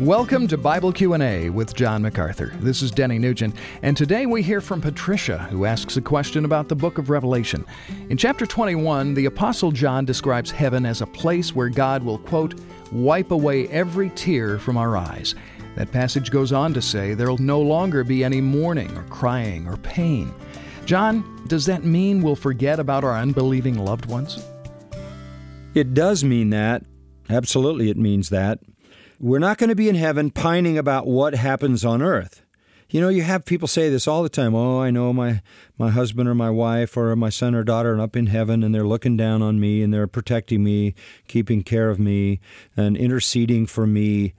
Welcome to Bible Q&A with John MacArthur. This is Denny Nugent, and today we hear from Patricia who asks a question about the book of Revelation. In chapter 21, the apostle John describes heaven as a place where God will quote, "wipe away every tear from our eyes." That passage goes on to say there'll no longer be any mourning or crying or pain. John, does that mean we'll forget about our unbelieving loved ones? It does mean that. Absolutely, it means that. We're not going to be in heaven pining about what happens on earth. You know, you have people say this all the time. Oh, I know my, my husband or my wife or my son or daughter are up in heaven and they're looking down on me and they're protecting me, keeping care of me, and interceding for me.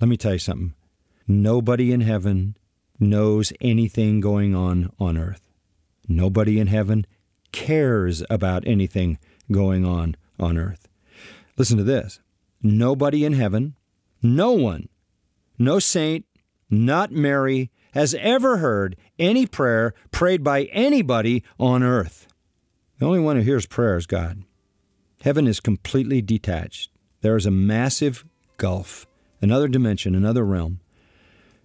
Let me tell you something. Nobody in heaven knows anything going on on earth. Nobody in heaven cares about anything going on on earth. Listen to this. Nobody in heaven no one, no saint, not Mary, has ever heard any prayer prayed by anybody on earth. The only one who hears prayer is God. Heaven is completely detached. There is a massive gulf, another dimension, another realm.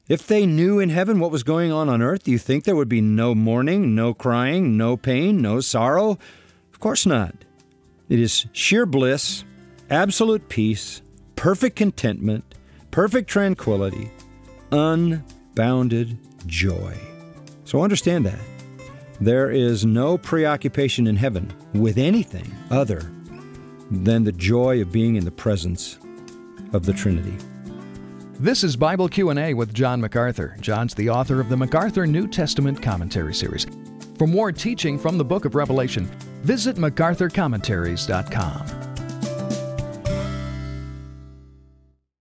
If they knew in heaven what was going on on earth, do you think there would be no mourning, no crying, no pain, no sorrow? Of course not. It is sheer bliss, absolute peace, perfect contentment, perfect tranquility, unbounded joy. So understand that. There is no preoccupation in heaven with anything other than the joy of being in the presence of the Trinity. This is Bible Q&A with John MacArthur. John's the author of the MacArthur New Testament Commentary Series. For more teaching from the book of Revelation, visit macarthurcommentaries.com.